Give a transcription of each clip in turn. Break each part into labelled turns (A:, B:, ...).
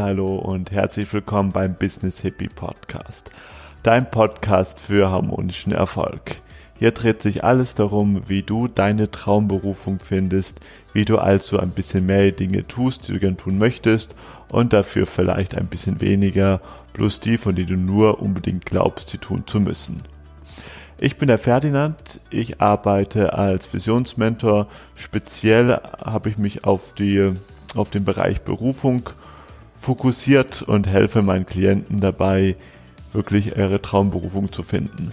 A: Hallo und herzlich willkommen beim Business Hippie Podcast. Dein Podcast für harmonischen Erfolg. Hier dreht sich alles darum, wie du deine Traumberufung findest, wie du also ein bisschen mehr Dinge tust, die du gern tun möchtest und dafür vielleicht ein bisschen weniger, plus die, von denen du nur unbedingt glaubst, sie tun zu müssen. Ich bin der Ferdinand, ich arbeite als Visionsmentor. Speziell habe ich mich auf, die, auf den Bereich Berufung fokussiert und helfe meinen Klienten dabei, wirklich ihre Traumberufung zu finden.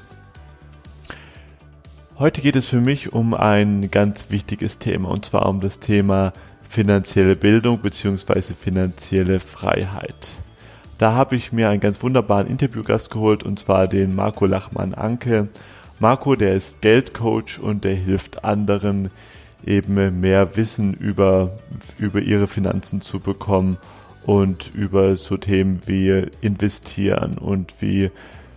A: Heute geht es für mich um ein ganz wichtiges Thema und zwar um das Thema finanzielle Bildung bzw. finanzielle Freiheit. Da habe ich mir einen ganz wunderbaren Interviewgast geholt und zwar den Marco Lachmann-Anke. Marco, der ist Geldcoach und der hilft anderen eben mehr Wissen über, über ihre Finanzen zu bekommen und über so Themen wie investieren und wie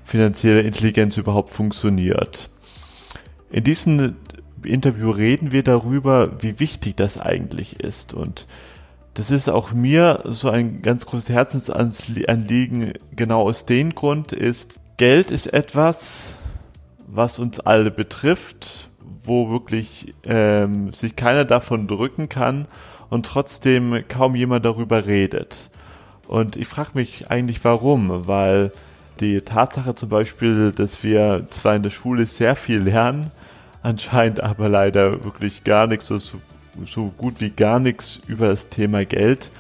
A: finanzielle Intelligenz überhaupt funktioniert. In diesem Interview reden wir darüber, wie wichtig das eigentlich ist. Und das ist auch mir so ein ganz großes Herzensanliegen, genau aus dem Grund ist, Geld ist etwas, was uns alle betrifft, wo wirklich ähm, sich keiner davon drücken kann und trotzdem kaum jemand darüber redet. Und ich frage mich eigentlich warum, weil die Tatsache zum Beispiel, dass wir zwar in der Schule sehr viel lernen, anscheinend aber leider wirklich gar nichts, so, so gut wie gar nichts über das Thema Geld.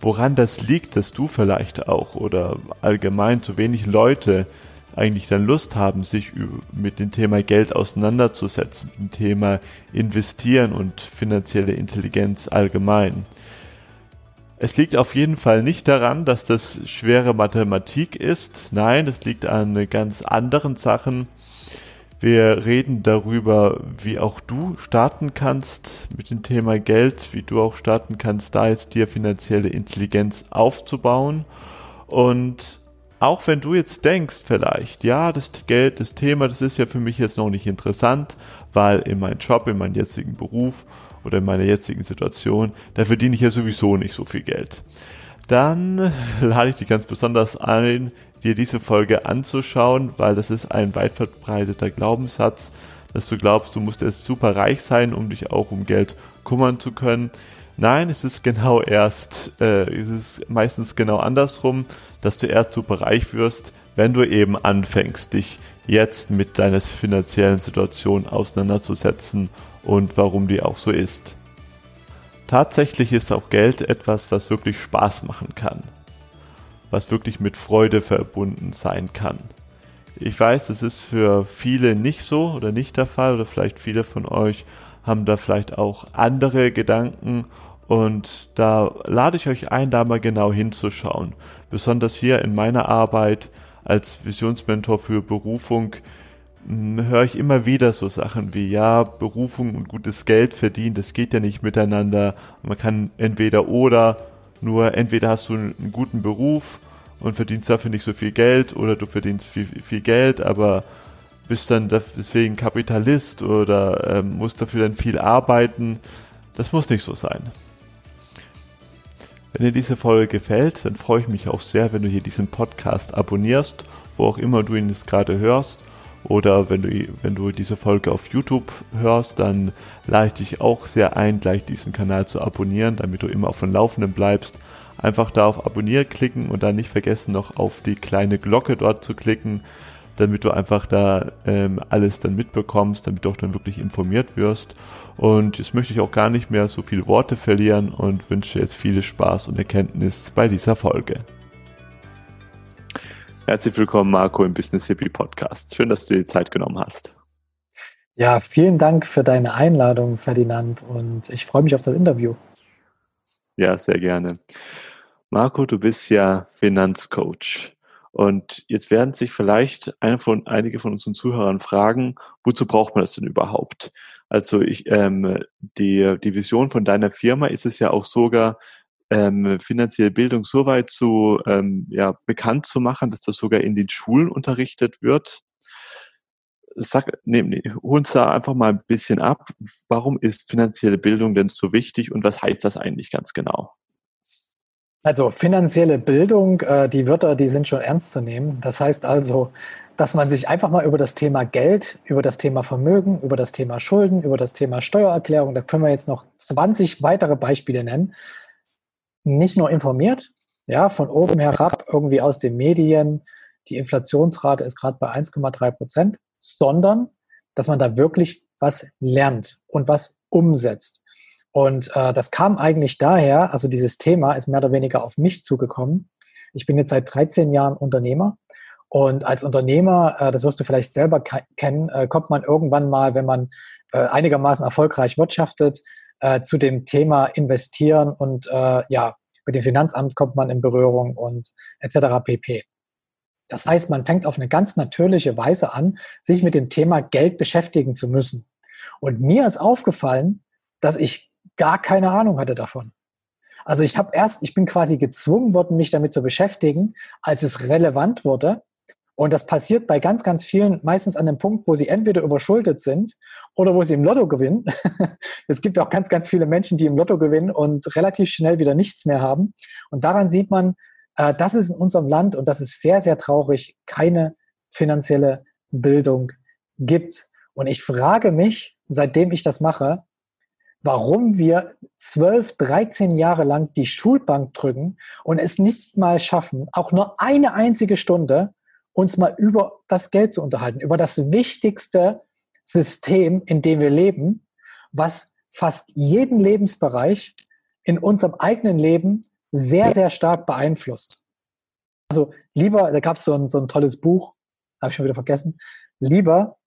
A: Woran das liegt, dass du vielleicht auch oder allgemein zu wenig Leute eigentlich dann Lust haben, sich mit dem Thema Geld auseinanderzusetzen, mit dem Thema Investieren und finanzielle Intelligenz allgemein. Es liegt auf jeden Fall nicht daran, dass das schwere Mathematik ist. Nein, es liegt an ganz anderen Sachen. Wir reden darüber, wie auch du starten kannst mit dem Thema Geld, wie du auch starten kannst, da jetzt dir finanzielle Intelligenz aufzubauen. Und auch wenn du jetzt denkst vielleicht, ja, das Geld, das Thema, das ist ja für mich jetzt noch nicht interessant, weil in meinem Job, in meinem jetzigen Beruf oder in meiner jetzigen Situation, da verdiene ich ja sowieso nicht so viel Geld. Dann lade ich dich ganz besonders ein, dir diese Folge anzuschauen, weil das ist ein weit verbreiteter Glaubenssatz, dass du glaubst, du musst erst super reich sein, um dich auch um Geld kümmern zu können. Nein, es ist genau erst, äh, es ist meistens genau andersrum, dass du erst super reich wirst, wenn du eben anfängst, dich jetzt mit deiner finanziellen Situation auseinanderzusetzen und warum die auch so ist. Tatsächlich ist auch Geld etwas, was wirklich Spaß machen kann, was wirklich mit Freude verbunden sein kann. Ich weiß, das ist für viele nicht so oder nicht der Fall oder vielleicht viele von euch haben da vielleicht auch andere Gedanken und da lade ich euch ein, da mal genau hinzuschauen. Besonders hier in meiner Arbeit als Visionsmentor für Berufung hm, höre ich immer wieder so Sachen wie, ja, Berufung und gutes Geld verdienen, das geht ja nicht miteinander. Man kann entweder oder, nur entweder hast du einen guten Beruf und verdienst dafür nicht so viel Geld oder du verdienst viel, viel Geld, aber bist dann deswegen Kapitalist oder ähm, musst dafür dann viel arbeiten. Das muss nicht so sein. Wenn dir diese Folge gefällt, dann freue ich mich auch sehr, wenn du hier diesen Podcast abonnierst, wo auch immer du ihn jetzt gerade hörst. Oder wenn du, wenn du diese Folge auf YouTube hörst, dann lade ich dich auch sehr ein, gleich diesen Kanal zu abonnieren, damit du immer auf dem Laufenden bleibst. Einfach da auf Abonnieren klicken und dann nicht vergessen, noch auf die kleine Glocke dort zu klicken, damit du einfach da ähm, alles dann mitbekommst, damit du auch dann wirklich informiert wirst. Und jetzt möchte ich auch gar nicht mehr so viele Worte verlieren und wünsche jetzt viel Spaß und Erkenntnis bei dieser Folge. Herzlich willkommen, Marco, im Business Hippie Podcast. Schön, dass du dir die Zeit genommen hast.
B: Ja, vielen Dank für deine Einladung, Ferdinand, und ich freue mich auf das Interview.
A: Ja, sehr gerne. Marco, du bist ja Finanzcoach. Und jetzt werden sich vielleicht von, einige von unseren Zuhörern fragen, wozu braucht man das denn überhaupt? Also ich, ähm, die, die Vision von deiner Firma ist es ja auch sogar, ähm, finanzielle Bildung so weit zu ähm, ja, bekannt zu machen, dass das sogar in den Schulen unterrichtet wird. Sag, nee, nee, hol uns da einfach mal ein bisschen ab. Warum ist finanzielle Bildung denn so wichtig und was heißt das eigentlich ganz genau?
B: Also finanzielle Bildung, äh, die Wörter, die sind schon ernst zu nehmen. Das heißt also, dass man sich einfach mal über das Thema Geld, über das Thema Vermögen, über das Thema Schulden, über das Thema Steuererklärung, das können wir jetzt noch 20 weitere Beispiele nennen, nicht nur informiert, ja, von oben herab, irgendwie aus den Medien, die Inflationsrate ist gerade bei 1,3 Prozent, sondern dass man da wirklich was lernt und was umsetzt. Und äh, das kam eigentlich daher, also dieses Thema ist mehr oder weniger auf mich zugekommen. Ich bin jetzt seit 13 Jahren Unternehmer und als Unternehmer, äh, das wirst du vielleicht selber kennen, äh, kommt man irgendwann mal, wenn man äh, einigermaßen erfolgreich wirtschaftet, äh, zu dem Thema investieren und äh, ja, mit dem Finanzamt kommt man in Berührung und etc. pp. Das heißt, man fängt auf eine ganz natürliche Weise an, sich mit dem Thema Geld beschäftigen zu müssen. Und mir ist aufgefallen, dass ich gar keine Ahnung hatte davon. Also ich habe erst, ich bin quasi gezwungen worden, mich damit zu beschäftigen, als es relevant wurde. Und das passiert bei ganz, ganz vielen meistens an dem Punkt, wo sie entweder überschuldet sind oder wo sie im Lotto gewinnen. es gibt auch ganz, ganz viele Menschen, die im Lotto gewinnen und relativ schnell wieder nichts mehr haben. Und daran sieht man, äh, dass es in unserem Land, und das ist sehr, sehr traurig, keine finanzielle Bildung gibt. Und ich frage mich, seitdem ich das mache, warum wir zwölf, dreizehn Jahre lang die Schulbank drücken und es nicht mal schaffen, auch nur eine einzige Stunde uns mal über das Geld zu unterhalten, über das wichtigste System, in dem wir leben, was fast jeden Lebensbereich in unserem eigenen Leben sehr, sehr stark beeinflusst. Also lieber, da gab es so ein, so ein tolles Buch, habe ich schon wieder vergessen, lieber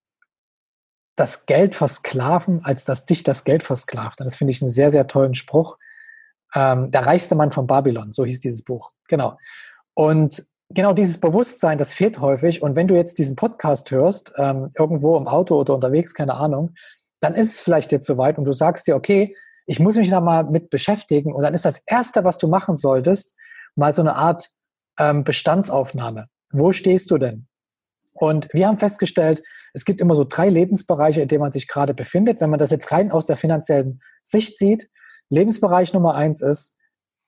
B: das Geld versklaven, als dass dich das Geld versklavt. Und das finde ich einen sehr, sehr tollen Spruch. Ähm, der reichste Mann von Babylon, so hieß dieses Buch. Genau. Und genau dieses Bewusstsein, das fehlt häufig. Und wenn du jetzt diesen Podcast hörst, ähm, irgendwo im Auto oder unterwegs, keine Ahnung, dann ist es vielleicht jetzt soweit und du sagst dir, okay, ich muss mich da mal mit beschäftigen. Und dann ist das Erste, was du machen solltest, mal so eine Art ähm, Bestandsaufnahme. Wo stehst du denn? Und wir haben festgestellt, es gibt immer so drei Lebensbereiche, in denen man sich gerade befindet. Wenn man das jetzt rein aus der finanziellen Sicht sieht, Lebensbereich Nummer eins ist,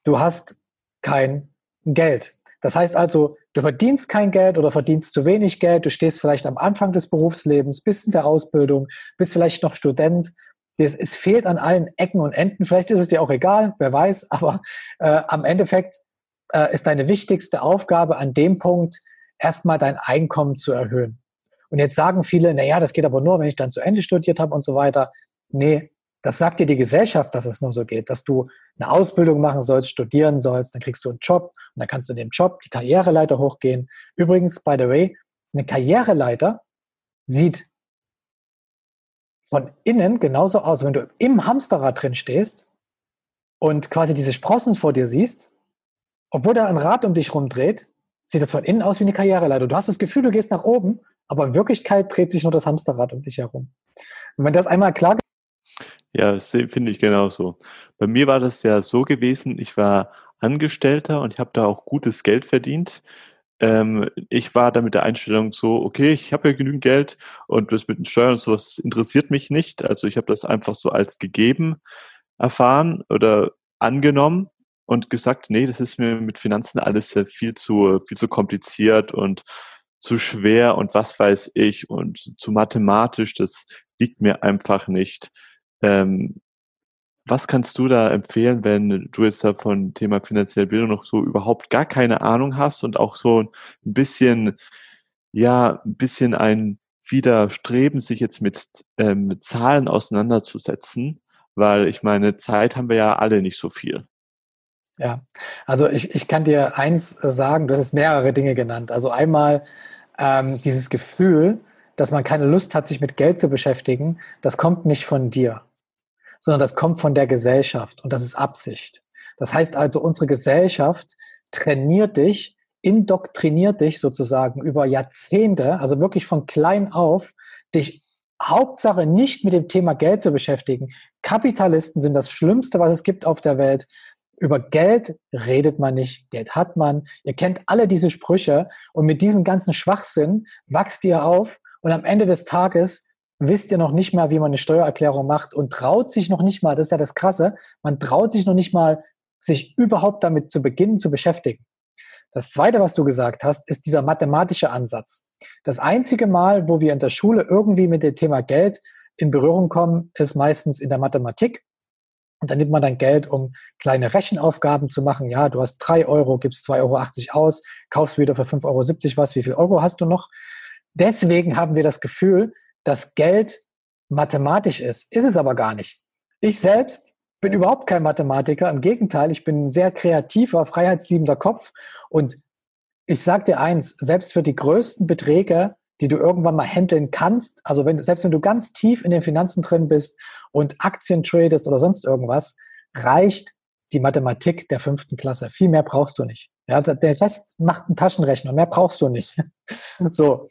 B: du hast kein Geld. Das heißt also, du verdienst kein Geld oder verdienst zu wenig Geld, du stehst vielleicht am Anfang des Berufslebens, bist in der Ausbildung, bist vielleicht noch Student. Es, fehlt an allen Ecken und Enden. Vielleicht ist es dir auch egal, wer weiß, aber äh, am Endeffekt äh, ist deine wichtigste Aufgabe an dem Punkt, erstmal dein Einkommen zu erhöhen. Und jetzt sagen viele, naja, das geht aber nur, wenn ich dann zu Ende studiert habe und so weiter. Nee, das sagt dir die Gesellschaft, dass es nur so geht, dass du eine Ausbildung machen sollst, studieren sollst, dann kriegst du einen Job und dann kannst du in dem Job die Karriereleiter hochgehen. Übrigens, by the way, eine Karriereleiter sieht von innen genauso aus, wenn du im Hamsterrad drin stehst und quasi diese Sprossen vor dir siehst, obwohl da ein Rad um dich rumdreht, sieht das von innen aus wie eine Karriereleiter. Du hast das Gefühl, du gehst nach oben aber in Wirklichkeit dreht sich nur das Hamsterrad um dich herum. Und wenn das einmal klar
A: ja, finde ich genauso. Bei mir war das ja so gewesen, ich war Angestellter und ich habe da auch gutes Geld verdient. Ähm, ich war da mit der Einstellung so, okay, ich habe ja genügend Geld und das mit den Steuern und sowas interessiert mich nicht. Also ich habe das einfach so als gegeben erfahren oder angenommen und gesagt, nee, das ist mir mit Finanzen alles viel zu, viel zu kompliziert und zu schwer und was weiß ich und zu mathematisch, das liegt mir einfach nicht. Ähm, was kannst du da empfehlen, wenn du jetzt da von Thema finanzielle Bildung noch so überhaupt gar keine Ahnung hast und auch so ein bisschen, ja, ein bisschen ein Widerstreben, sich jetzt mit, ähm, mit Zahlen auseinanderzusetzen? Weil ich meine, Zeit haben wir ja alle nicht so viel.
B: Ja, also ich, ich kann dir eins sagen, du hast es mehrere Dinge genannt. Also einmal ähm, dieses Gefühl, dass man keine Lust hat, sich mit Geld zu beschäftigen, das kommt nicht von dir, sondern das kommt von der Gesellschaft und das ist Absicht. Das heißt also, unsere Gesellschaft trainiert dich, indoktriniert dich sozusagen über Jahrzehnte, also wirklich von klein auf, dich Hauptsache nicht mit dem Thema Geld zu beschäftigen. Kapitalisten sind das Schlimmste, was es gibt auf der Welt. Über Geld redet man nicht, Geld hat man. Ihr kennt alle diese Sprüche und mit diesem ganzen Schwachsinn wachst ihr auf und am Ende des Tages wisst ihr noch nicht mal, wie man eine Steuererklärung macht und traut sich noch nicht mal, das ist ja das Krasse, man traut sich noch nicht mal sich überhaupt damit zu beginnen zu beschäftigen. Das Zweite, was du gesagt hast, ist dieser mathematische Ansatz. Das einzige Mal, wo wir in der Schule irgendwie mit dem Thema Geld in Berührung kommen, ist meistens in der Mathematik. Und dann nimmt man dann Geld, um kleine Rechenaufgaben zu machen. Ja, du hast drei Euro, gibst 2,80 Euro aus, kaufst wieder für 5,70 Euro was, wie viel Euro hast du noch? Deswegen haben wir das Gefühl, dass Geld mathematisch ist. Ist es aber gar nicht. Ich selbst bin überhaupt kein Mathematiker. Im Gegenteil, ich bin ein sehr kreativer, freiheitsliebender Kopf. Und ich sage dir eins, selbst für die größten Beträge, die du irgendwann mal handeln kannst, also wenn, selbst wenn du ganz tief in den Finanzen drin bist und Aktien tradest oder sonst irgendwas, reicht die Mathematik der fünften Klasse. Viel mehr brauchst du nicht. Ja, der Rest macht einen Taschenrechner, mehr brauchst du nicht. so.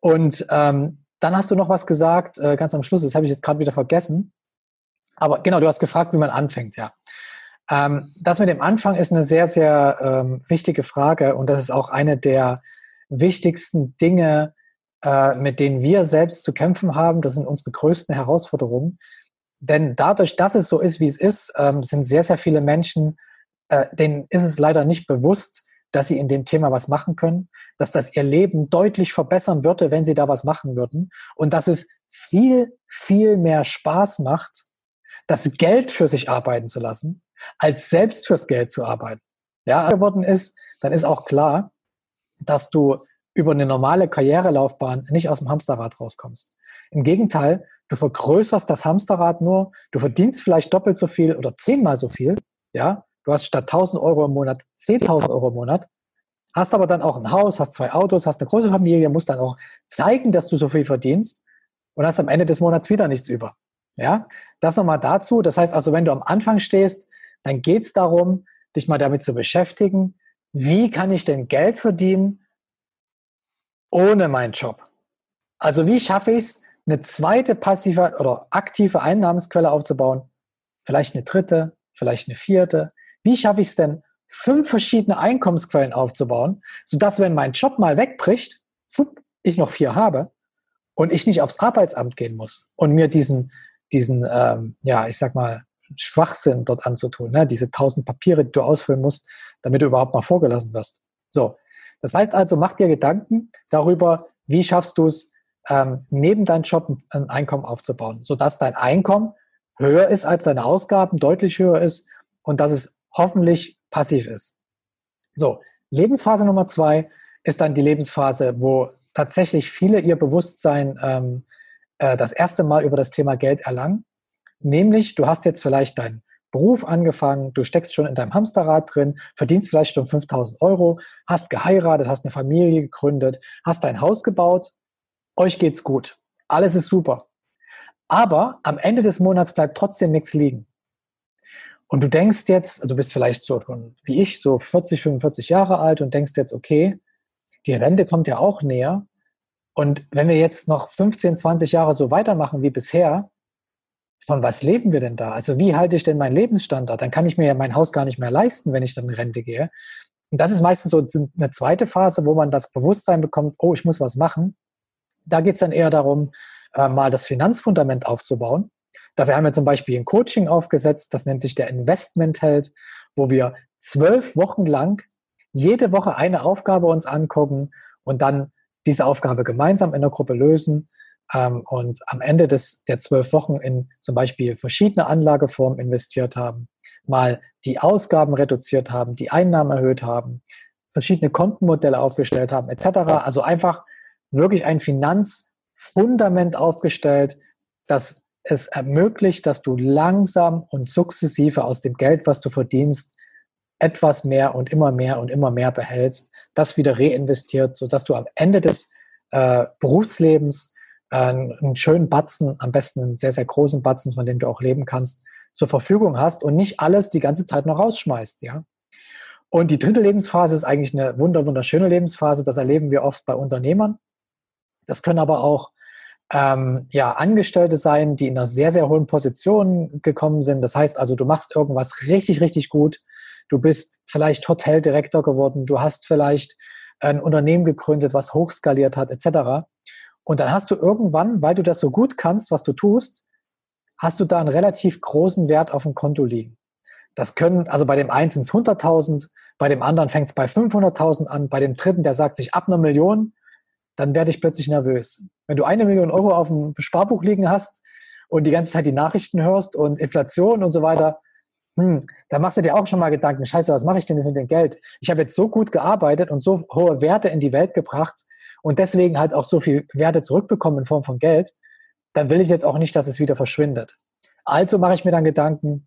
B: Und ähm, dann hast du noch was gesagt, äh, ganz am Schluss, das habe ich jetzt gerade wieder vergessen. Aber genau, du hast gefragt, wie man anfängt, ja. Ähm, das mit dem Anfang ist eine sehr, sehr ähm, wichtige Frage und das ist auch eine der wichtigsten Dinge, äh, mit denen wir selbst zu kämpfen haben. Das sind unsere größten Herausforderungen. Denn dadurch, dass es so ist, wie es ist, ähm, sind sehr, sehr viele Menschen, äh, denen ist es leider nicht bewusst, dass sie in dem Thema was machen können, dass das ihr Leben deutlich verbessern würde, wenn sie da was machen würden und dass es viel, viel mehr Spaß macht, das Geld für sich arbeiten zu lassen, als selbst fürs Geld zu arbeiten. Ja, geworden ist, dann ist auch klar, dass du über eine normale Karrierelaufbahn nicht aus dem Hamsterrad rauskommst. Im Gegenteil, du vergrößerst das Hamsterrad nur, du verdienst vielleicht doppelt so viel oder zehnmal so viel, ja, du hast statt 1000 Euro im Monat 10.000 Euro im Monat, hast aber dann auch ein Haus, hast zwei Autos, hast eine große Familie, musst dann auch zeigen, dass du so viel verdienst und hast am Ende des Monats wieder nichts über. Ja, das nochmal dazu. Das heißt also, wenn du am Anfang stehst, dann geht es darum, dich mal damit zu beschäftigen, wie kann ich denn Geld verdienen ohne meinen Job? Also wie schaffe ich es, eine zweite passive oder aktive Einnahmensquelle aufzubauen? Vielleicht eine dritte, vielleicht eine vierte. Wie schaffe ich es denn, fünf verschiedene Einkommensquellen aufzubauen, sodass, wenn mein Job mal wegbricht, ich noch vier habe und ich nicht aufs Arbeitsamt gehen muss und mir diesen diesen, ähm, ja, ich sag mal, Schwachsinn dort anzutun, ne? diese tausend Papiere, die du ausfüllen musst, damit du überhaupt mal vorgelassen wirst. So, das heißt also, mach dir Gedanken darüber, wie schaffst du es, ähm, neben deinem Job ein Einkommen aufzubauen, sodass dein Einkommen höher ist als deine Ausgaben, deutlich höher ist und dass es hoffentlich passiv ist. So, Lebensphase Nummer zwei ist dann die Lebensphase, wo tatsächlich viele ihr Bewusstsein ähm, äh, das erste Mal über das Thema Geld erlangen. Nämlich, du hast jetzt vielleicht deinen Beruf angefangen, du steckst schon in deinem Hamsterrad drin, verdienst vielleicht schon 5000 Euro, hast geheiratet, hast eine Familie gegründet, hast dein Haus gebaut, euch geht's gut, alles ist super. Aber am Ende des Monats bleibt trotzdem nichts liegen. Und du denkst jetzt, du bist vielleicht so wie ich, so 40, 45 Jahre alt und denkst jetzt, okay, die Rente kommt ja auch näher. Und wenn wir jetzt noch 15, 20 Jahre so weitermachen wie bisher, von was leben wir denn da? Also wie halte ich denn meinen Lebensstandard? Dann kann ich mir ja mein Haus gar nicht mehr leisten, wenn ich dann in Rente gehe. Und das ist meistens so eine zweite Phase, wo man das Bewusstsein bekommt, oh, ich muss was machen. Da geht es dann eher darum, äh, mal das Finanzfundament aufzubauen. Dafür haben wir zum Beispiel ein Coaching aufgesetzt, das nennt sich der Investment-Held, wo wir zwölf Wochen lang jede Woche eine Aufgabe uns angucken und dann diese Aufgabe gemeinsam in der Gruppe lösen ähm, und am Ende des, der zwölf Wochen in zum Beispiel verschiedene Anlageformen investiert haben, mal die Ausgaben reduziert haben, die Einnahmen erhöht haben, verschiedene Kontenmodelle aufgestellt haben, etc. Also einfach wirklich ein Finanzfundament aufgestellt, das es ermöglicht, dass du langsam und sukzessive aus dem Geld, was du verdienst, etwas mehr und immer mehr und immer mehr behältst, das wieder reinvestiert, sodass du am Ende des äh, Berufslebens äh, einen schönen Batzen, am besten einen sehr, sehr großen Batzen, von dem du auch leben kannst, zur Verfügung hast und nicht alles die ganze Zeit noch rausschmeißt, ja. Und die dritte Lebensphase ist eigentlich eine wunder, wunderschöne Lebensphase. Das erleben wir oft bei Unternehmern. Das können aber auch ähm, ja, Angestellte sein, die in einer sehr, sehr hohen Position gekommen sind. Das heißt also, du machst irgendwas richtig, richtig gut du bist vielleicht Hoteldirektor geworden, du hast vielleicht ein Unternehmen gegründet, was hochskaliert hat, etc. Und dann hast du irgendwann, weil du das so gut kannst, was du tust, hast du da einen relativ großen Wert auf dem Konto liegen. Das können, also bei dem einen sind es 100.000, bei dem anderen fängt es bei 500.000 an, bei dem dritten, der sagt sich ab einer Million, dann werde ich plötzlich nervös. Wenn du eine Million Euro auf dem Sparbuch liegen hast und die ganze Zeit die Nachrichten hörst und Inflation und so weiter, hm, da machst du dir auch schon mal Gedanken, scheiße, was mache ich denn jetzt mit dem Geld? Ich habe jetzt so gut gearbeitet und so hohe Werte in die Welt gebracht und deswegen halt auch so viel Werte zurückbekommen in Form von Geld, dann will ich jetzt auch nicht, dass es wieder verschwindet. Also mache ich mir dann Gedanken,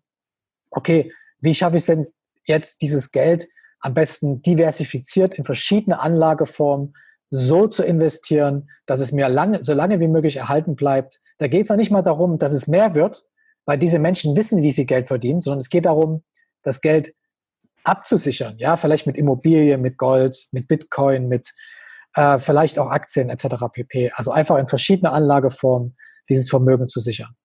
B: okay, wie schaffe ich es denn jetzt, dieses Geld am besten diversifiziert in verschiedene Anlageformen so zu investieren, dass es mir lange, so lange wie möglich erhalten bleibt. Da geht es auch nicht mal darum, dass es mehr wird, weil diese Menschen wissen, wie sie Geld verdienen, sondern es geht darum, das Geld abzusichern. Ja, vielleicht mit Immobilien, mit Gold, mit Bitcoin, mit äh, vielleicht auch Aktien etc. pp. Also einfach in verschiedene Anlageformen dieses Vermögen zu sichern.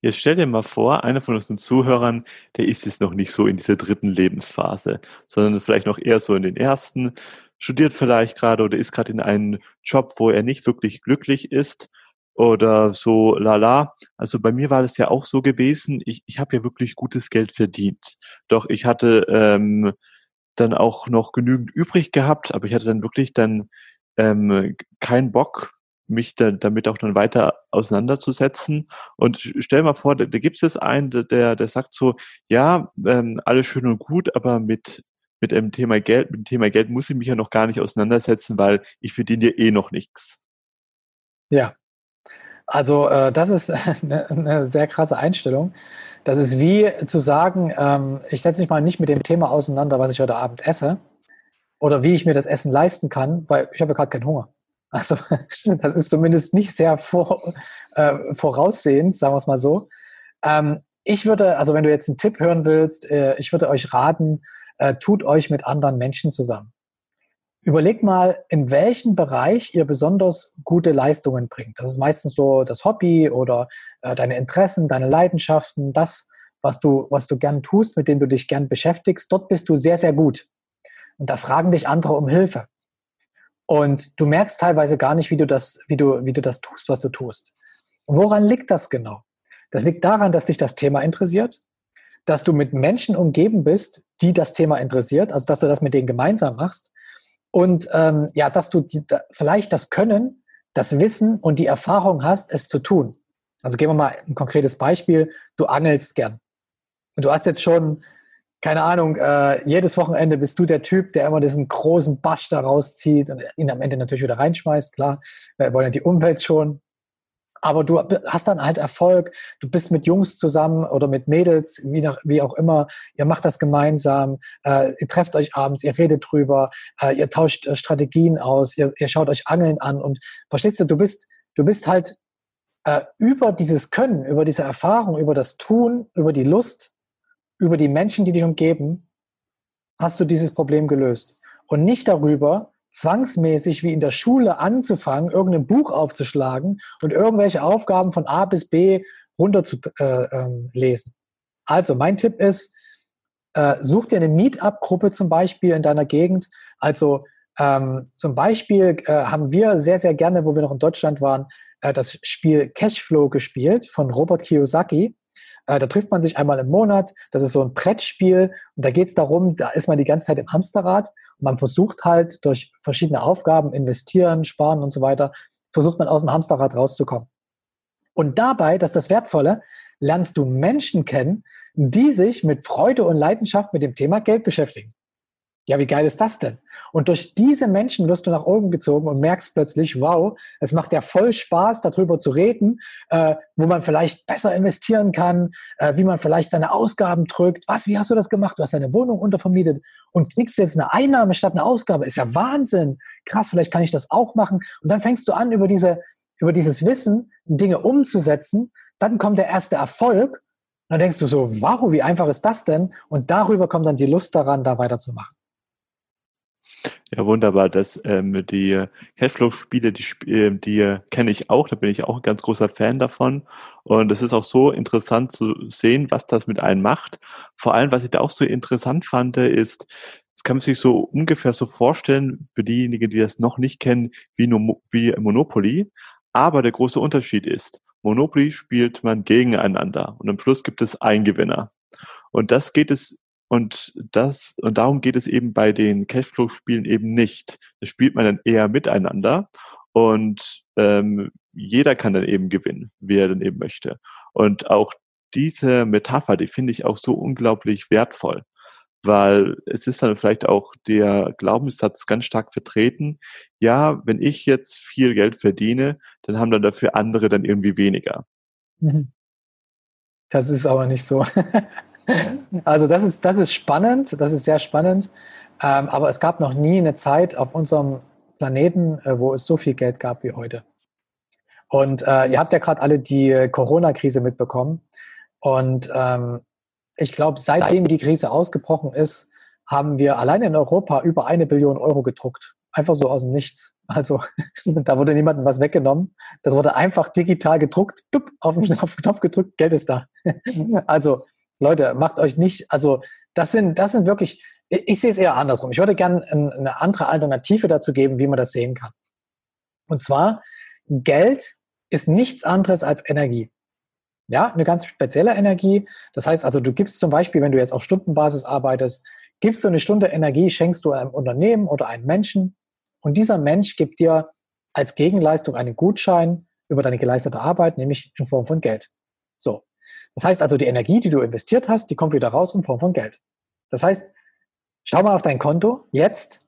A: Jetzt stell dir mal vor, einer von unseren Zuhörern, der ist jetzt noch nicht so in dieser dritten Lebensphase, sondern vielleicht noch eher so in den ersten, studiert vielleicht gerade oder ist gerade in einem Job, wo er nicht wirklich glücklich ist oder so lala. Also bei mir war das ja auch so gewesen. Ich, ich habe ja wirklich gutes Geld verdient. Doch ich hatte ähm, dann auch noch genügend übrig gehabt, aber ich hatte dann wirklich dann ähm, keinen Bock, mich da, damit auch dann weiter auseinanderzusetzen. Und stell mal vor, da, da gibt es einen, der, der sagt so, ja, ähm, alles schön und gut, aber mit mit dem Thema Geld, mit dem Thema Geld muss ich mich ja noch gar nicht auseinandersetzen, weil ich verdiene ja eh noch nichts.
B: Ja, also äh, das ist eine, eine, sehr krasse Einstellung. Das ist wie zu sagen, ähm, ich setze mich mal nicht mit dem Thema auseinander, was ich heute Abend esse oder wie ich mir das Essen leisten kann, weil ich habe ja gerade keinen Hunger. Also das ist zumindest nicht sehr vor, äh, voraussehend, sagen wir es mal so. Ähm, ich würde, also wenn du jetzt einen Tipp hören willst, äh, ich würde euch raten, äh, tut euch mit anderen Menschen zusammen. Überlegt mal, in welchem Bereich ihr besonders gute Leistungen bringt. Das ist meistens so das Hobby oder äh, deine Interessen, deine Leidenschaften, das, was du, was du gern tust, mit dem du dich gern beschäftigst. Dort bist du sehr, sehr gut. Und da fragen dich andere um Hilfe. Und du merkst teilweise gar nicht, wie du das, wie du, wie du das tust, was du tust. Und woran liegt das genau? Das liegt daran, dass dich das Thema interessiert, dass du mit Menschen umgeben bist, die das Thema interessiert, also dass du das mit denen gemeinsam machst und ähm, ja, dass du die, da, vielleicht das Können, das Wissen und die Erfahrung hast, es zu tun. Also gehen wir mal ein konkretes Beispiel. Du angelst gern. Und du hast jetzt schon, keine Ahnung, äh, jedes Wochenende bist du der Typ, der immer diesen großen Basch da rauszieht und ihn am Ende natürlich wieder reinschmeißt. Klar, wir wollen ja die Umwelt schon aber du hast dann halt Erfolg, du bist mit Jungs zusammen oder mit Mädels, wie, nach, wie auch immer, ihr macht das gemeinsam, äh, ihr trefft euch abends, ihr redet drüber, äh, ihr tauscht äh, Strategien aus, ihr, ihr schaut euch Angeln an. Und verstehst du, du bist, du bist halt äh, über dieses Können, über diese Erfahrung, über das Tun, über die Lust, über die Menschen, die dich umgeben, hast du dieses Problem gelöst. Und nicht darüber, zwangsmäßig wie in der Schule anzufangen, irgendein Buch aufzuschlagen und irgendwelche Aufgaben von A bis B runter zu äh, ähm. Also mein Tipp ist, äh, such dir eine Meetup-Gruppe zum Beispiel in deiner Gegend. Also ähm, zum Beispiel äh, haben wir sehr, sehr gerne, wo wir noch in Deutschland waren, äh, das Spiel Cashflow gespielt von Robert Kiyosaki. Äh, da trifft man sich einmal im Monat. Das ist so ein Brettspiel. Und da geht es darum, da ist man die ganze Zeit im Hamsterrad. Und man versucht halt durch verschiedene Aufgaben, investieren, sparen und so weiter, versucht man aus dem Hamsterrad rauszukommen. Und dabei, das ist das Wertvolle, lernst du Menschen kennen, die sich mit Freude und Leidenschaft mit dem Thema Geld beschäftigen. Ja, wie geil ist das denn? Und durch diese Menschen wirst du nach oben gezogen und merkst plötzlich, wow, es macht ja voll Spaß, darüber zu reden, äh, wo man vielleicht besser investieren kann, äh, wie man vielleicht seine Ausgaben drückt. Was, wie hast du das gemacht? Du hast deine Wohnung untervermietet und kriegst jetzt eine Einnahme statt eine Ausgabe. Ist ja Wahnsinn. Krass, vielleicht kann ich das auch machen. Und dann fängst du an, über diese, über dieses Wissen Dinge umzusetzen. Dann kommt der erste Erfolg. Und dann denkst du so, wow, wie einfach ist das denn? Und darüber kommt dann die Lust daran, da weiterzumachen.
A: Ja, wunderbar. Das, ähm, die Cashflow-Spiele, die, ähm, die kenne ich auch, da bin ich auch ein ganz großer Fan davon. Und es ist auch so interessant zu sehen, was das mit einem macht. Vor allem, was ich da auch so interessant fand, ist, das kann man sich so ungefähr so vorstellen, für diejenigen, die das noch nicht kennen, wie, wie Monopoly. Aber der große Unterschied ist, Monopoly spielt man gegeneinander und am Schluss gibt es einen Gewinner. Und das geht es und das und darum geht es eben bei den Cashflow-Spielen eben nicht. Da spielt man dann eher miteinander und ähm, jeder kann dann eben gewinnen, wie er dann eben möchte. Und auch diese Metapher, die finde ich auch so unglaublich wertvoll, weil es ist dann vielleicht auch der Glaubenssatz ganz stark vertreten, ja, wenn ich jetzt viel Geld verdiene, dann haben dann dafür andere dann irgendwie weniger. Mhm.
B: Das ist aber nicht so. also das ist, das ist spannend, das ist sehr spannend, ähm, aber es gab noch nie eine Zeit auf unserem Planeten, äh, wo es so viel Geld gab wie heute. Und äh, ihr habt ja gerade alle die Corona-Krise mitbekommen. Und ähm, ich glaube, seitdem die Krise ausgebrochen ist, haben wir allein in Europa über eine Billion Euro gedruckt. Einfach so aus dem Nichts. Also da wurde niemandem was weggenommen. Das wurde einfach digital gedruckt, auf den Knopf gedrückt, Geld ist da. Also Leute, macht euch nicht, also das sind, das sind wirklich, ich, sehe es eher andersrum. Ich würde gerne eine andere Alternative dazu geben, wie man das sehen kann. Und zwar, Geld ist nichts anderes als Energie. Ja, eine ganz spezielle Energie. Das heißt also, du gibst zum Beispiel, wenn du jetzt auf Stundenbasis arbeitest, gibst du eine Stunde Energie, schenkst du einem Unternehmen oder einem Menschen und dieser Mensch gibt dir als Gegenleistung einen Gutschein über deine geleistete Arbeit, nämlich in Form von Geld. So. Das heißt also, die Energie, die du investiert hast, die kommt wieder raus in Form von Geld. Das heißt, schau mal auf dein Konto jetzt,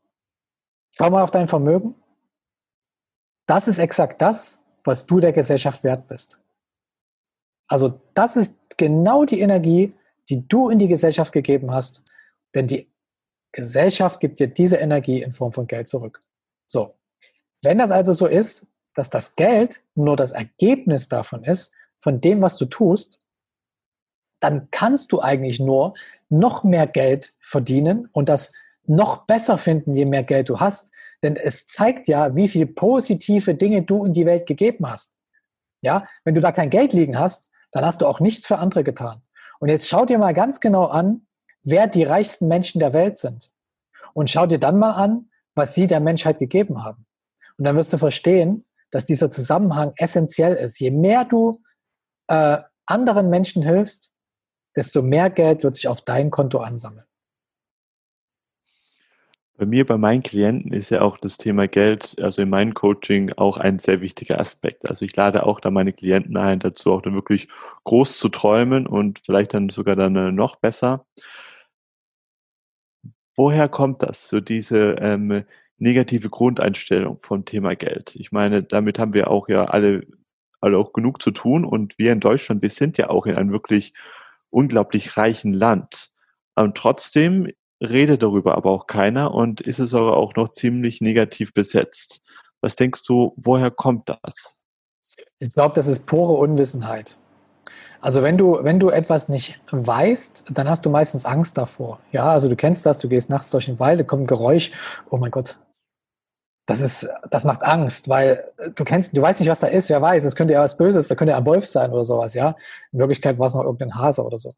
B: schau mal auf dein Vermögen. Das ist exakt das, was du der Gesellschaft wert bist. Also das ist genau die Energie, die du in die Gesellschaft gegeben hast, denn die Gesellschaft gibt dir diese Energie in Form von Geld zurück. So, wenn das also so ist, dass das Geld nur das Ergebnis davon ist, von dem, was du tust, dann kannst du eigentlich nur noch mehr Geld verdienen und das noch besser finden, je mehr Geld du hast. Denn es zeigt ja, wie viele positive Dinge du in die Welt gegeben hast. Ja, wenn du da kein Geld liegen hast, dann hast du auch nichts für andere getan. Und jetzt schau dir mal ganz genau an, wer die reichsten Menschen der Welt sind. Und schau dir dann mal an, was sie der Menschheit gegeben haben. Und dann wirst du verstehen, dass dieser Zusammenhang essentiell ist. Je mehr du äh, anderen Menschen hilfst, desto mehr Geld wird sich auf dein Konto ansammeln.
A: Bei mir, bei meinen Klienten ist ja auch das Thema Geld, also in meinem Coaching auch ein sehr wichtiger Aspekt. Also ich lade auch da meine Klienten ein, dazu auch dann wirklich groß zu träumen und vielleicht dann sogar dann äh, noch besser. Woher kommt das, so diese ähm, negative Grundeinstellung vom Thema Geld? Ich meine, damit haben wir auch ja alle, alle auch genug zu tun und wir in Deutschland, wir sind ja auch in einem wirklich unglaublich reichen Land. Und trotzdem redet darüber aber auch keiner und ist es aber auch noch ziemlich negativ besetzt. Was denkst du, woher kommt das?
B: Ich glaube, das ist pure Unwissenheit. Also wenn du, wenn du etwas nicht weißt, dann hast du meistens Angst davor. Ja, also du kennst das, du gehst nachts durch den Wald, da kommt ein Geräusch, oh mein Gott. Das ist, das macht Angst, weil du kennst, du weißt nicht, was da ist, wer weiß, es könnte ja was Böses, da könnte ja ein Wolf sein oder sowas, ja. In Wirklichkeit war es noch irgendein Hase oder so.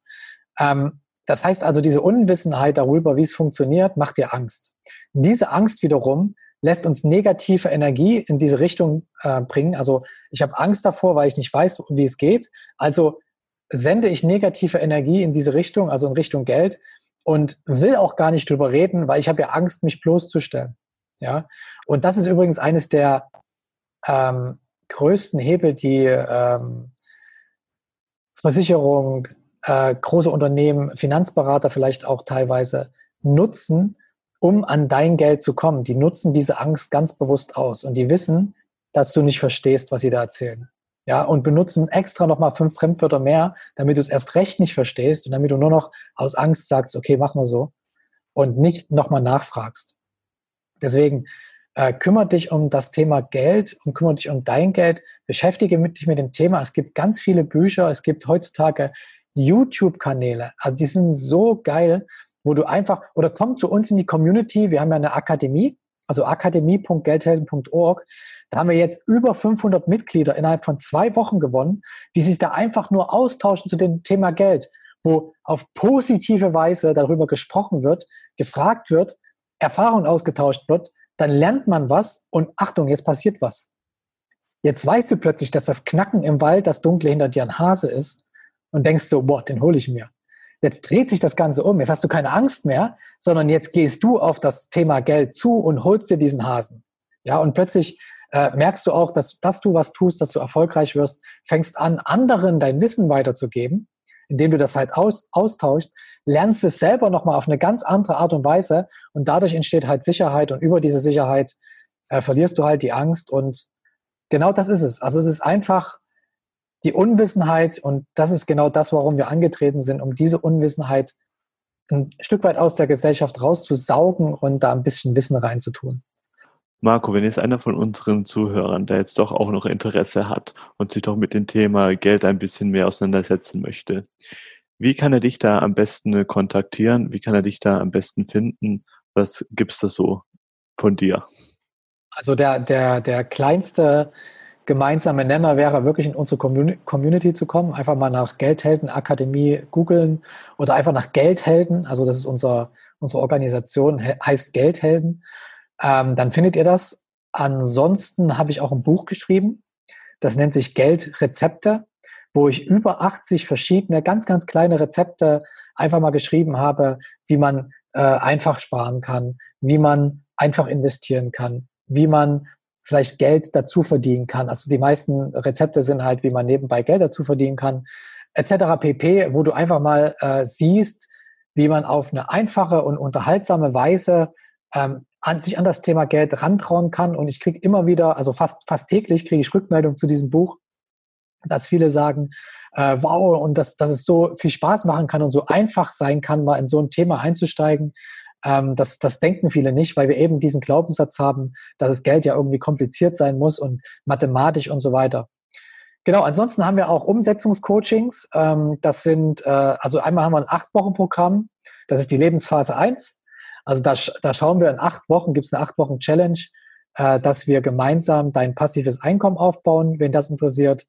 B: Ähm, das heißt also, diese Unwissenheit darüber, wie es funktioniert, macht dir Angst. Diese Angst wiederum lässt uns negative Energie in diese Richtung äh, bringen. Also ich habe Angst davor, weil ich nicht weiß, wie es geht. Also sende ich negative Energie in diese Richtung, also in Richtung Geld und will auch gar nicht drüber reden, weil ich habe ja Angst, mich bloßzustellen. Ja, und das ist übrigens eines der ähm, größten Hebel, die ähm, Versicherung, äh, große Unternehmen, Finanzberater vielleicht auch teilweise nutzen, um an dein Geld zu kommen. Die nutzen diese Angst ganz bewusst aus und die wissen, dass du nicht verstehst, was sie da erzählen. Ja, und benutzen extra nochmal fünf Fremdwörter mehr, damit du es erst recht nicht verstehst und damit du nur noch aus Angst sagst, okay, machen wir so und nicht nochmal nachfragst. Deswegen äh, kümmere dich um das Thema Geld und kümmere dich um dein Geld. Beschäftige dich mit dem Thema. Es gibt ganz viele Bücher. Es gibt heutzutage YouTube-Kanäle. Also die sind so geil, wo du einfach, oder komm zu uns in die Community. Wir haben ja eine Akademie, also akademie.geldhelden.org. Da haben wir jetzt über 500 Mitglieder innerhalb von zwei Wochen gewonnen, die sich da einfach nur austauschen zu dem Thema Geld, wo auf positive Weise darüber gesprochen wird, gefragt wird, Erfahrung ausgetauscht wird, dann lernt man was und Achtung, jetzt passiert was. Jetzt weißt du plötzlich, dass das Knacken im Wald, das Dunkle hinter dir ein Hase ist und denkst so, boah, den hole ich mir. Jetzt dreht sich das Ganze um. Jetzt hast du keine Angst mehr, sondern jetzt gehst du auf das Thema Geld zu und holst dir diesen Hasen. Ja, und plötzlich äh, merkst du auch, dass, dass du was tust, dass du erfolgreich wirst, fängst an, anderen dein Wissen weiterzugeben, indem du das halt aus, austauschst, lernst es selber nochmal auf eine ganz andere Art und Weise und dadurch entsteht halt Sicherheit und über diese Sicherheit äh, verlierst du halt die Angst und genau das ist es. Also es ist einfach die Unwissenheit und das ist genau das, warum wir angetreten sind, um diese Unwissenheit ein Stück weit aus der Gesellschaft rauszusaugen und da ein bisschen Wissen reinzutun.
A: Marco, wenn jetzt einer von unseren Zuhörern, der jetzt doch auch noch Interesse hat und sich doch mit dem Thema Geld ein bisschen mehr auseinandersetzen möchte, wie kann er dich da am besten kontaktieren? Wie kann er dich da am besten finden? Was gibt es da so von dir?
B: Also der, der, der kleinste gemeinsame Nenner wäre wirklich in unsere Community zu kommen, einfach mal nach Geldhelden Akademie googeln oder einfach nach Geldhelden, also das ist unser, unsere Organisation, heißt Geldhelden. Ähm, dann findet ihr das. Ansonsten habe ich auch ein Buch geschrieben, das nennt sich Geldrezepte, wo ich über 80 verschiedene, ganz, ganz kleine Rezepte einfach mal geschrieben habe, wie man äh, einfach sparen kann, wie man einfach investieren kann, wie man vielleicht Geld dazu verdienen kann. Also die meisten Rezepte sind halt, wie man nebenbei Geld dazu verdienen kann, etc. pp, wo du einfach mal äh, siehst, wie man auf eine einfache und unterhaltsame Weise ähm, an sich an das Thema Geld rantrauen kann. Und ich kriege immer wieder, also fast, fast täglich kriege ich Rückmeldung zu diesem Buch, dass viele sagen, äh, wow, und dass, dass es so viel Spaß machen kann und so einfach sein kann, mal in so ein Thema einzusteigen. Ähm, das, das denken viele nicht, weil wir eben diesen Glaubenssatz haben, dass das Geld ja irgendwie kompliziert sein muss und mathematisch und so weiter. Genau, ansonsten haben wir auch Umsetzungscoachings. Ähm, das sind, äh, also einmal haben wir ein Acht-Wochen-Programm, das ist die Lebensphase 1. Also da, da schauen wir in acht Wochen, gibt es eine acht Wochen Challenge, äh, dass wir gemeinsam dein passives Einkommen aufbauen, wenn das interessiert.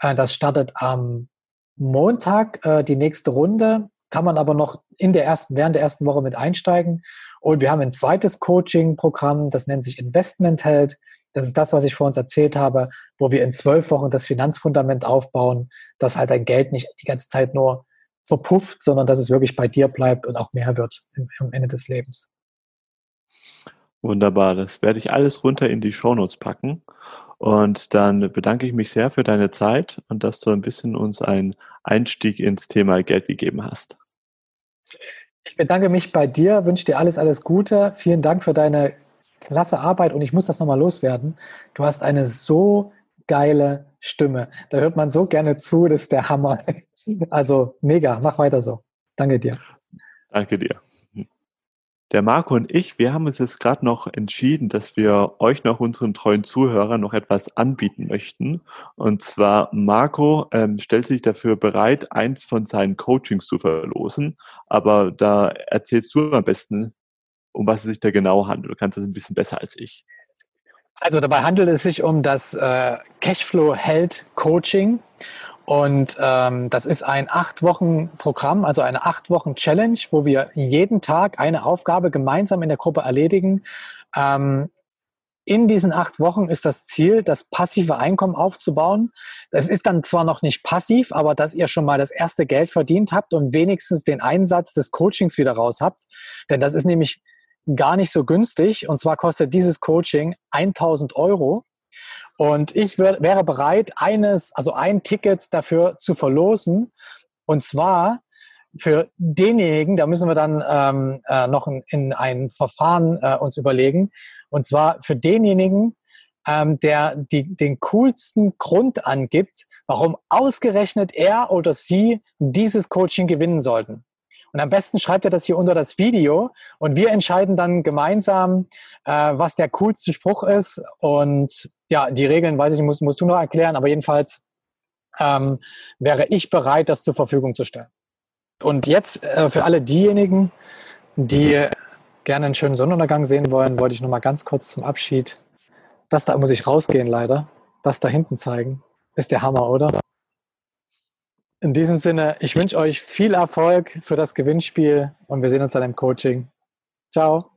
B: Äh, das startet am Montag, äh, die nächste Runde kann man aber noch in der ersten, während der ersten Woche mit einsteigen. Und wir haben ein zweites Coaching-Programm, das nennt sich Investment Held. Das ist das, was ich vor uns erzählt habe, wo wir in zwölf Wochen das Finanzfundament aufbauen, dass halt dein Geld nicht die ganze Zeit nur verpufft, sondern dass es wirklich bei dir bleibt und auch mehr wird am Ende des Lebens.
A: Wunderbar, das werde ich alles runter in die Shownotes packen. Und dann bedanke ich mich sehr für deine Zeit und dass du ein bisschen uns einen Einstieg ins Thema Geld gegeben hast.
B: Ich bedanke mich bei dir, wünsche dir alles, alles Gute. Vielen Dank für deine klasse Arbeit und ich muss das nochmal loswerden. Du hast eine so geile Stimme. Da hört man so gerne zu, das ist der Hammer. Also mega, mach weiter so. Danke dir.
A: Danke dir. Der Marco und ich, wir haben uns jetzt gerade noch entschieden, dass wir euch noch unseren treuen Zuhörern noch etwas anbieten möchten. Und zwar Marco ähm, stellt sich dafür bereit, eins von seinen Coachings zu verlosen. Aber da erzählst du am besten, um was es sich da genau handelt. Du kannst das ein bisschen besser als ich.
B: Also dabei handelt es sich um das äh, Cashflow Held Coaching. Und ähm, das ist ein acht Wochen Programm, also eine acht Wochen Challenge, wo wir jeden Tag eine Aufgabe gemeinsam in der Gruppe erledigen. Ähm, in diesen acht Wochen ist das Ziel, das passive Einkommen aufzubauen. Das ist dann zwar noch nicht passiv, aber dass ihr schon mal das erste Geld verdient habt und wenigstens den Einsatz des Coachings wieder raus habt. Denn das ist nämlich gar nicht so günstig. Und zwar kostet dieses Coaching 1000 Euro. Und ich wär, wäre bereit, eines, also ein Ticket dafür zu verlosen. Und zwar für denjenigen, da müssen wir dann ähm, äh, noch in, in, ein Verfahren äh, uns überlegen. Und zwar für denjenigen, ähm, der die, den coolsten Grund angibt, warum ausgerechnet er oder sie dieses Coaching gewinnen sollten. Und am besten schreibt er das hier unter das Video und wir entscheiden dann gemeinsam, äh, was der coolste Spruch ist. Und ja, die Regeln, weiß ich, musst, musst du noch erklären, aber jedenfalls ähm, wäre ich bereit, das zur Verfügung zu stellen. Und jetzt äh, für alle diejenigen, die gerne einen schönen Sonnenuntergang sehen wollen, wollte ich noch mal ganz kurz zum Abschied. Das da muss ich rausgehen leider. Das da hinten zeigen. Ist der Hammer, oder? In diesem Sinne, ich wünsche euch viel Erfolg für das Gewinnspiel und wir sehen uns dann im Coaching. Ciao.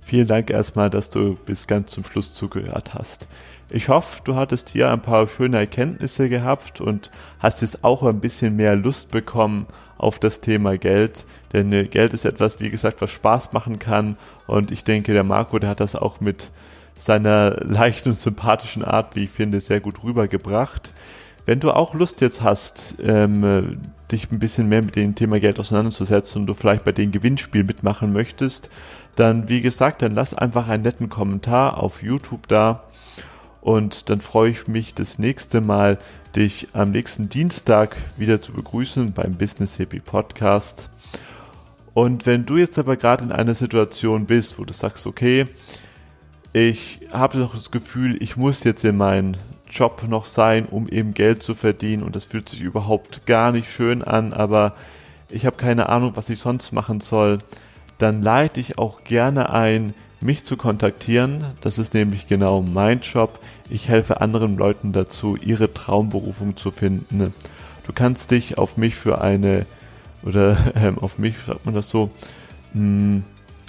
A: Vielen Dank erstmal, dass du bis ganz zum Schluss zugehört hast. Ich hoffe, du hattest hier ein paar schöne Erkenntnisse gehabt und hast jetzt auch ein bisschen mehr Lust bekommen auf das Thema Geld. Denn äh, Geld ist etwas, wie gesagt, was Spaß machen kann. Und ich denke, der Marco, der hat das auch mit seiner leichten und sympathischen Art, wie ich finde, sehr gut rübergebracht. Wenn du auch Lust jetzt hast, ähm, dich ein bisschen mehr mit dem Thema Geld auseinanderzusetzen und du vielleicht bei den Gewinnspielen mitmachen möchtest, dann wie gesagt, dann lass einfach einen netten Kommentar auf YouTube da und dann freue ich mich das nächste Mal, dich am nächsten Dienstag wieder zu begrüßen beim Business Hippie Podcast. Und wenn du jetzt aber gerade in einer Situation bist, wo du sagst, okay, ich habe doch das Gefühl, ich muss jetzt in meinen Job noch sein, um eben Geld zu verdienen und das fühlt sich überhaupt gar nicht schön an, aber ich habe keine Ahnung, was ich sonst machen soll, dann leite ich auch gerne ein, mich zu kontaktieren. Das ist nämlich genau mein Job. Ich helfe anderen Leuten dazu, ihre Traumberufung zu finden. Du kannst dich auf mich für eine, oder ähm, auf mich sagt man das so, mh, hm,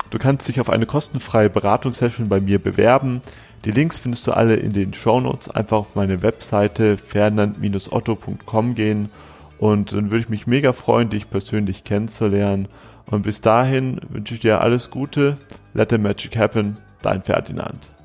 A: du kannst dich auf eine kostenfreie Beratungssession bei mir bewerben. Die Links findest du alle in den Show Notes. Einfach auf meine Webseite fernand-otto.com gehen und dann würde ich mich mega freuen, dich persönlich kennenzulernen. Und bis dahin wünsche ich dir alles Gute. Let the magic happen. Dein Ferdinand.